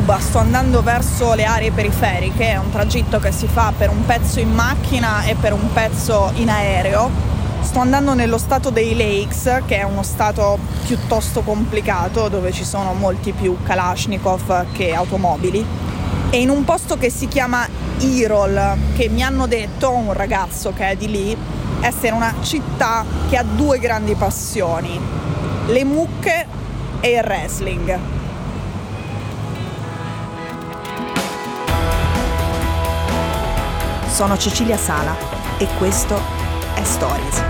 Giuba, sto andando verso le aree periferiche, è un tragitto che si fa per un pezzo in macchina e per un pezzo in aereo. Sto andando nello stato dei Lakes, che è uno stato piuttosto complicato, dove ci sono molti più Kalashnikov che automobili. E in un posto che si chiama Irol, che mi hanno detto un ragazzo che è di lì, essere una città che ha due grandi passioni, le mucche e il wrestling. Sono Cecilia Sala e questo è Stories.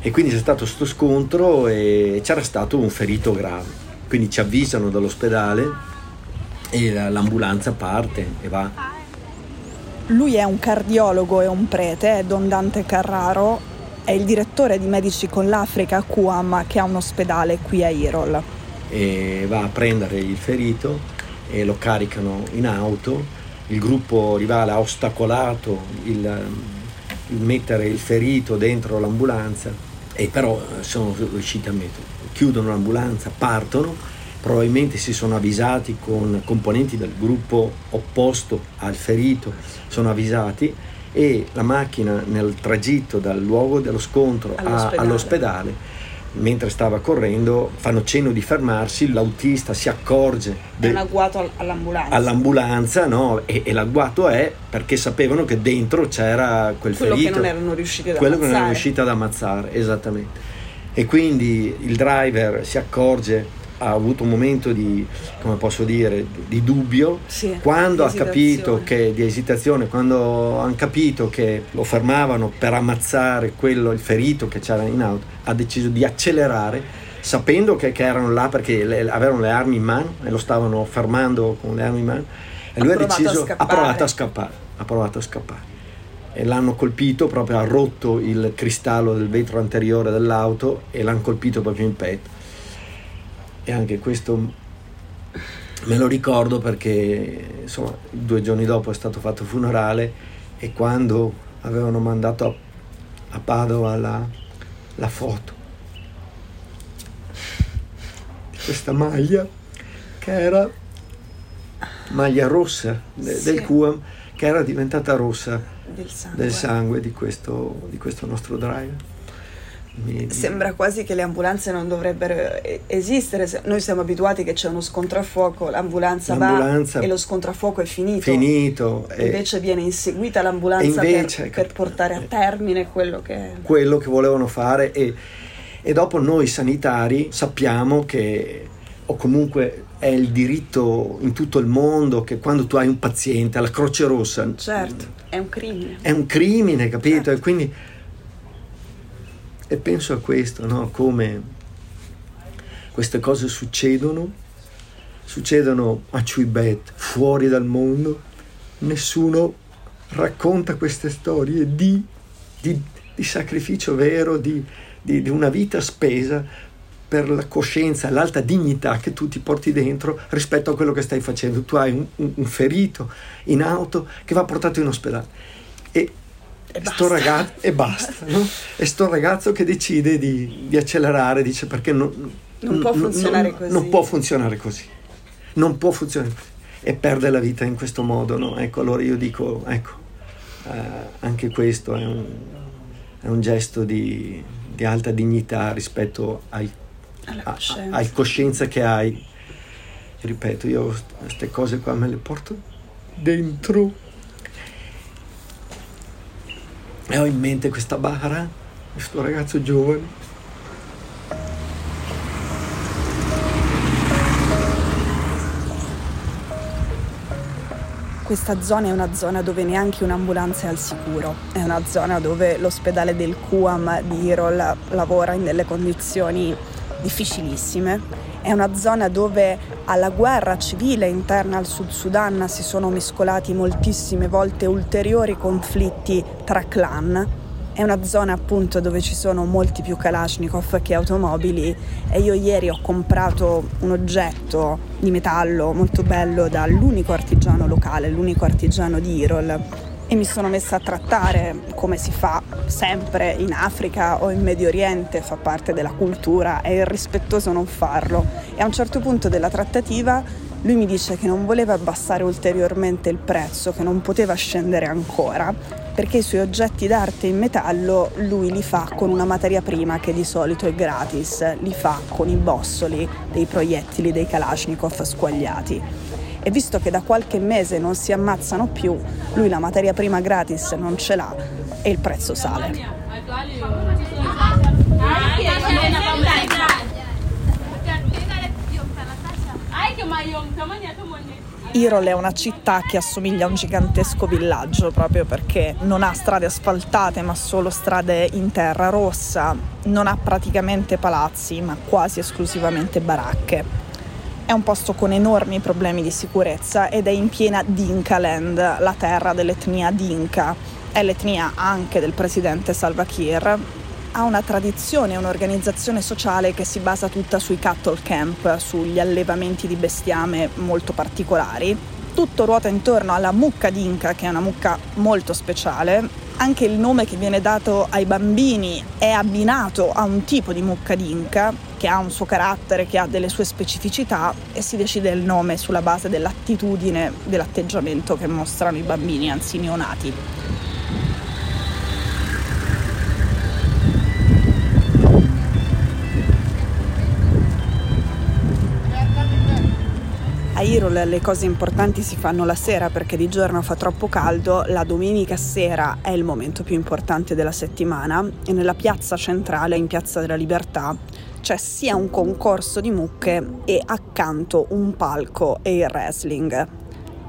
E quindi c'è stato questo scontro e c'era stato un ferito grave. Quindi ci avvisano dall'ospedale e l'ambulanza parte e va. Lui è un cardiologo e un prete, è Don Dante Carraro, è il direttore di Medici con l'Africa a Cuam che ha un ospedale qui a Irol. E va a prendere il ferito e lo caricano in auto. Il gruppo rivale ha ostacolato il, il mettere il ferito dentro l'ambulanza e però sono riusciti a mettere. Chiudono l'ambulanza, partono, probabilmente si sono avvisati con componenti del gruppo opposto al ferito, sono avvisati e la macchina nel tragitto dal luogo dello scontro all'ospedale, a, all'ospedale mentre stava correndo fanno cenno di fermarsi, l'autista si accorge del, agguato all'ambulanza, all'ambulanza no? e, e, l'agguato è perché sapevano che dentro c'era quel quello ferito. che non erano riusciti ad quello ammazzare. che non erano riusciti ad ammazzare, esattamente. E quindi il driver si accorge ha avuto un momento di, come posso dire, di dubbio, sì, quando ha capito che, di esitazione, quando hanno capito che lo fermavano per ammazzare quello, il ferito che c'era in auto, ha deciso di accelerare, sapendo che, che erano là perché le, avevano le armi in mano e lo stavano fermando con le armi in mano, e lui ha, ha deciso, ha provato a scappare, ha provato a scappare. E l'hanno colpito proprio, ha rotto il cristallo del vetro anteriore dell'auto e l'hanno colpito proprio in petto e anche questo me lo ricordo perché insomma due giorni dopo è stato fatto il funerale e quando avevano mandato a, a Padova la, la foto di questa maglia che era maglia rossa de, sì. del QAM che era diventata rossa del sangue, del sangue di, questo, di questo nostro driver. Sembra quasi che le ambulanze non dovrebbero esistere. Noi siamo abituati che c'è uno scontro a fuoco, l'ambulanza, l'ambulanza va e lo scontro a fuoco è finito. Finito. Invece e... viene inseguita l'ambulanza invece, per, per, portare a termine quello che... Quello che volevano fare e, e dopo noi sanitari sappiamo che, o comunque è il diritto in tutto il mondo che quando tu hai un paziente alla Croce Rossa... Certo, è un crimine. È un crimine, capito? Certo. E quindi e penso a questo, no? come queste cose succedono, succedono a Chuibet, fuori dal mondo, nessuno racconta queste storie di, di, di sacrificio vero, di, di, una vita spesa per la coscienza, l'alta dignità che tu ti porti dentro rispetto a quello che stai facendo. Tu hai un, un ferito in auto che va portato in ospedale. E basta. Ragazzo, e basta. No? E sto ragazzo che decide di, di accelerare, dice perché non, non può funzionare non, così. Non può funzionare così. Non può funzionare così. E perde la vita in questo modo. No? Ecco, allora io dico, ecco, eh, anche questo è un, è un gesto di, di, alta dignità rispetto ai, coscienza. A, a, coscienza che hai. Ripeto, io queste cose qua me le porto dentro e ho in mente questa bara, questo ragazzo giovane. Questa zona è una zona dove neanche un'ambulanza è al sicuro, è una zona dove l'ospedale del QAM di Irol lavora in delle condizioni difficilissime. È una zona dove alla guerra civile interna al Sud Sudan si sono mescolati moltissime volte ulteriori conflitti tra clan. È una zona appunto dove ci sono molti più Kalashnikov che automobili. E io ieri ho comprato un oggetto di metallo molto bello dall'unico artigiano locale, l'unico artigiano di Irol e mi sono messa a trattare come si fa sempre in Africa o in Medio Oriente, fa parte della cultura, è irrispettoso non farlo. E a un certo punto della trattativa lui mi dice che non voleva abbassare ulteriormente il prezzo, che non poteva scendere ancora, perché i suoi oggetti d'arte in metallo lui li fa con una materia prima che di solito è gratis, li fa con i bossoli dei proiettili dei Kalashnikov squagliati e visto che da qualche mese non si ammazzano più, lui la materia prima gratis non ce l'ha e il prezzo sale. Irol è una città che assomiglia a un gigantesco villaggio proprio perché non ha strade asfaltate ma solo strade in terra rossa, non ha praticamente palazzi ma quasi esclusivamente baracche. È un posto con enormi problemi di sicurezza ed è in piena Dinka Land, la terra dell'etnia Dinka. È l'etnia anche del presidente Salva Kiir. Ha una tradizione un'organizzazione sociale che si basa tutta sui cattle camp, sugli allevamenti di bestiame molto particolari. Tutto ruota intorno alla mucca Dinka, che è una mucca molto speciale. Anche il nome che viene dato ai bambini è abbinato a un tipo di mucca Dinka che ha un suo carattere, che ha delle sue specificità e si decide il nome sulla base dell'attitudine, dell'atteggiamento che mostrano i bambini, anzi neonati. A Irol le cose importanti si fanno la sera perché di giorno fa troppo caldo, la domenica sera è il momento più importante della settimana e nella piazza centrale, in Piazza della Libertà, c'è sia un concorso di mucche e accanto un palco e il wrestling.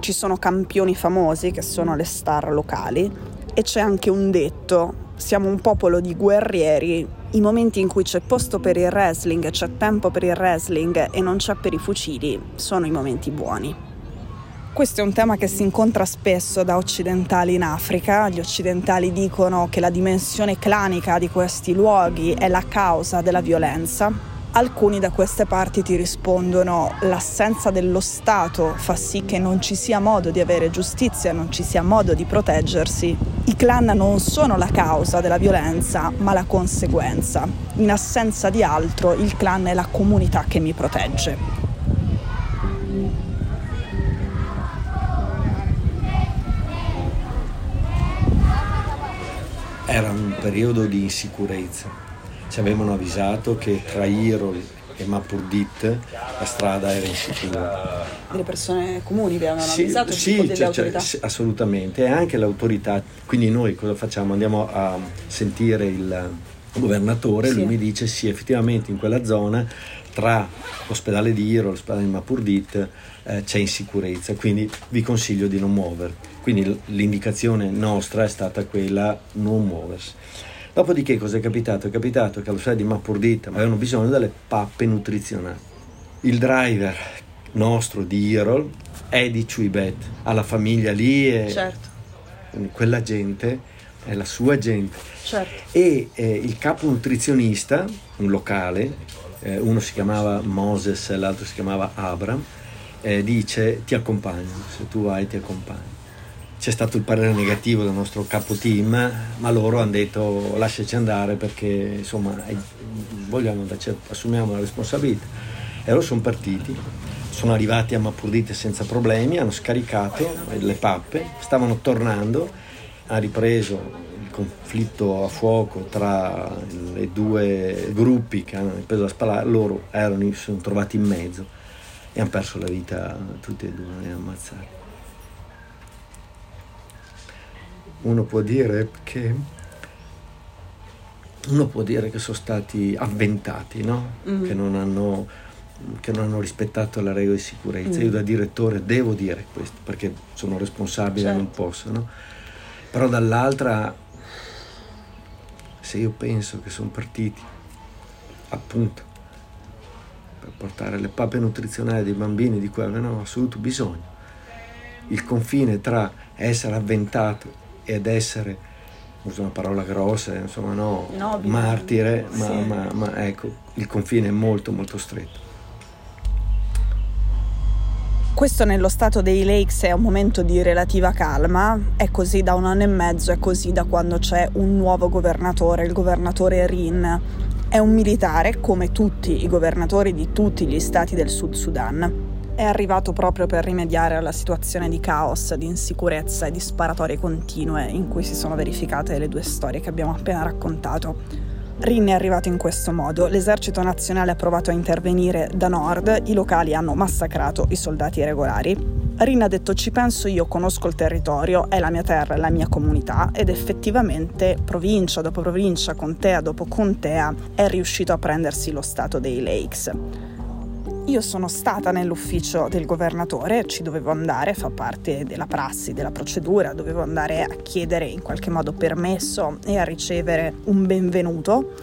Ci sono campioni famosi che sono le star locali e c'è anche un detto, siamo un popolo di guerrieri, i momenti in cui c'è posto per il wrestling, c'è tempo per il wrestling e non c'è per i fucili, sono i momenti buoni. Questo è un tema che si incontra spesso da occidentali in Africa. Gli occidentali dicono che la dimensione clanica di questi luoghi è la causa della violenza. Alcuni da queste parti ti rispondono l'assenza dello Stato fa sì che non ci sia modo di avere giustizia, non ci sia modo di proteggersi. Clan non sono la causa della violenza, ma la conseguenza. In assenza di altro, il clan è la comunità che mi protegge. era un periodo di insicurezza. Ci avevano avvisato che tra Irol e Mapurdit la strada era insicura. Delle persone comuni vi avevano sì, avvisato? Sì, cioè, cioè, assolutamente, e anche l'autorità. Quindi noi cosa facciamo? Andiamo a sentire il governatore, sì. lui mi dice sì, effettivamente in quella zona tra l'ospedale di Iro e l'ospedale di Mapurdit eh, c'è insicurezza, quindi vi consiglio di non muovervi. Quindi l'indicazione nostra è stata quella non muoversi. Dopodiché cosa è capitato? È capitato che all'ospedale di Mapurdit avevano bisogno delle pappe nutrizionali. Il driver nostro di Irol è di Ciuibet, ha la famiglia lì e certo. quella gente è la sua gente. Certo. E eh, il capo nutrizionista, un locale, eh, uno si chiamava Moses e l'altro si chiamava Abram, eh, dice ti accompagno, se tu vai ti accompagno. C'è stato il parere negativo del nostro capo team, ma loro hanno detto lasciaci andare perché insomma vogliamo, assumiamo la responsabilità. E loro sono partiti, sono arrivati a Mapurdite senza problemi, hanno scaricato le pappe, stavano tornando, ha ripreso conflitto a fuoco tra i due gruppi che hanno preso la spalla, loro erano, si sono trovati in mezzo e hanno perso la vita tutti e due, ne ammazzati. Uno può dire che uno può dire che sono stati avventati, no? mm. che, non hanno, che, non hanno, rispettato le regole di sicurezza. Mm. Io da direttore devo dire questo perché sono responsabile e certo. non posso, no? però dall'altra se io penso che sono partiti appunto per portare le pappe nutrizionali dei bambini di cui avevano assoluto bisogno, il confine tra essere avventato ed essere uso una parola grossa, insomma no, Nobile. martire, ma, sì. ma, ma ecco, il confine è molto molto stretto. Questo nello stato dei Lakes è un momento di relativa calma, è così da un anno e mezzo, è così da quando c'è un nuovo governatore, il governatore Rin. È un militare, come tutti i governatori di tutti gli stati del Sud Sudan è arrivato proprio per rimediare alla situazione di caos, di insicurezza e di sparatorie continue in cui si sono verificate le due storie che abbiamo appena raccontato. Rin è arrivato in questo modo, l'esercito nazionale ha provato a intervenire da nord, i locali hanno massacrato i soldati irregolari. Rin ha detto ci penso io, conosco il territorio, è la mia terra, è la mia comunità ed effettivamente provincia dopo provincia, contea dopo contea è riuscito a prendersi lo stato dei Lakes. Io sono stata nell'ufficio del governatore, ci dovevo andare, fa parte della prassi, della procedura, dovevo andare a chiedere in qualche modo permesso e a ricevere un benvenuto.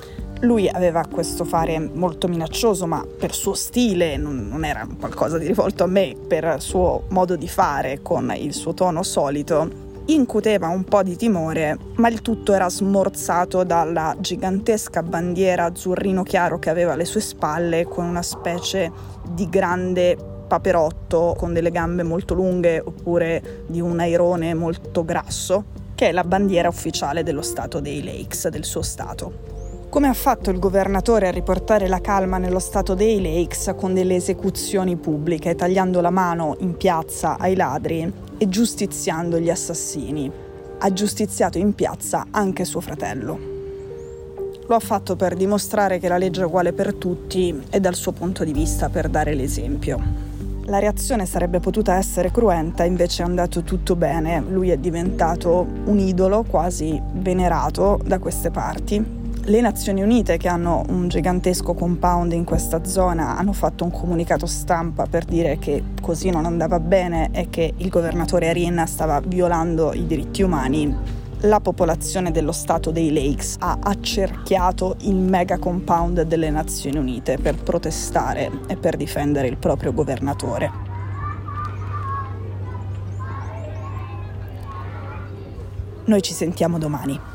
Lui aveva questo fare molto minaccioso, ma per suo stile non, non era qualcosa di rivolto a me, per suo modo di fare, con il suo tono solito, incuteva un po' di timore, ma il tutto era smorzato dalla gigantesca bandiera azzurrino chiaro che aveva alle sue spalle con una specie di grande paperotto con delle gambe molto lunghe oppure di un airone molto grasso, che è la bandiera ufficiale dello stato dei Lakes, del suo stato. Come ha fatto il governatore a riportare la calma nello stato dei Lakes con delle esecuzioni pubbliche, tagliando la mano in piazza ai ladri e giustiziando gli assassini? Ha giustiziato in piazza anche suo fratello. Lo ha fatto per dimostrare che la legge è uguale per tutti e dal suo punto di vista per dare l'esempio. La reazione sarebbe potuta essere cruenta, invece è andato tutto bene. Lui è diventato un idolo quasi venerato da queste parti le Nazioni Unite, che hanno un gigantesco compound in questa zona, hanno fatto un comunicato stampa per dire che così non andava bene e che il governatore Arin stava violando i diritti umani. La popolazione dello stato dei Lakes ha accerchiato il mega compound delle Nazioni Unite per protestare e per difendere il proprio governatore. Noi ci sentiamo domani.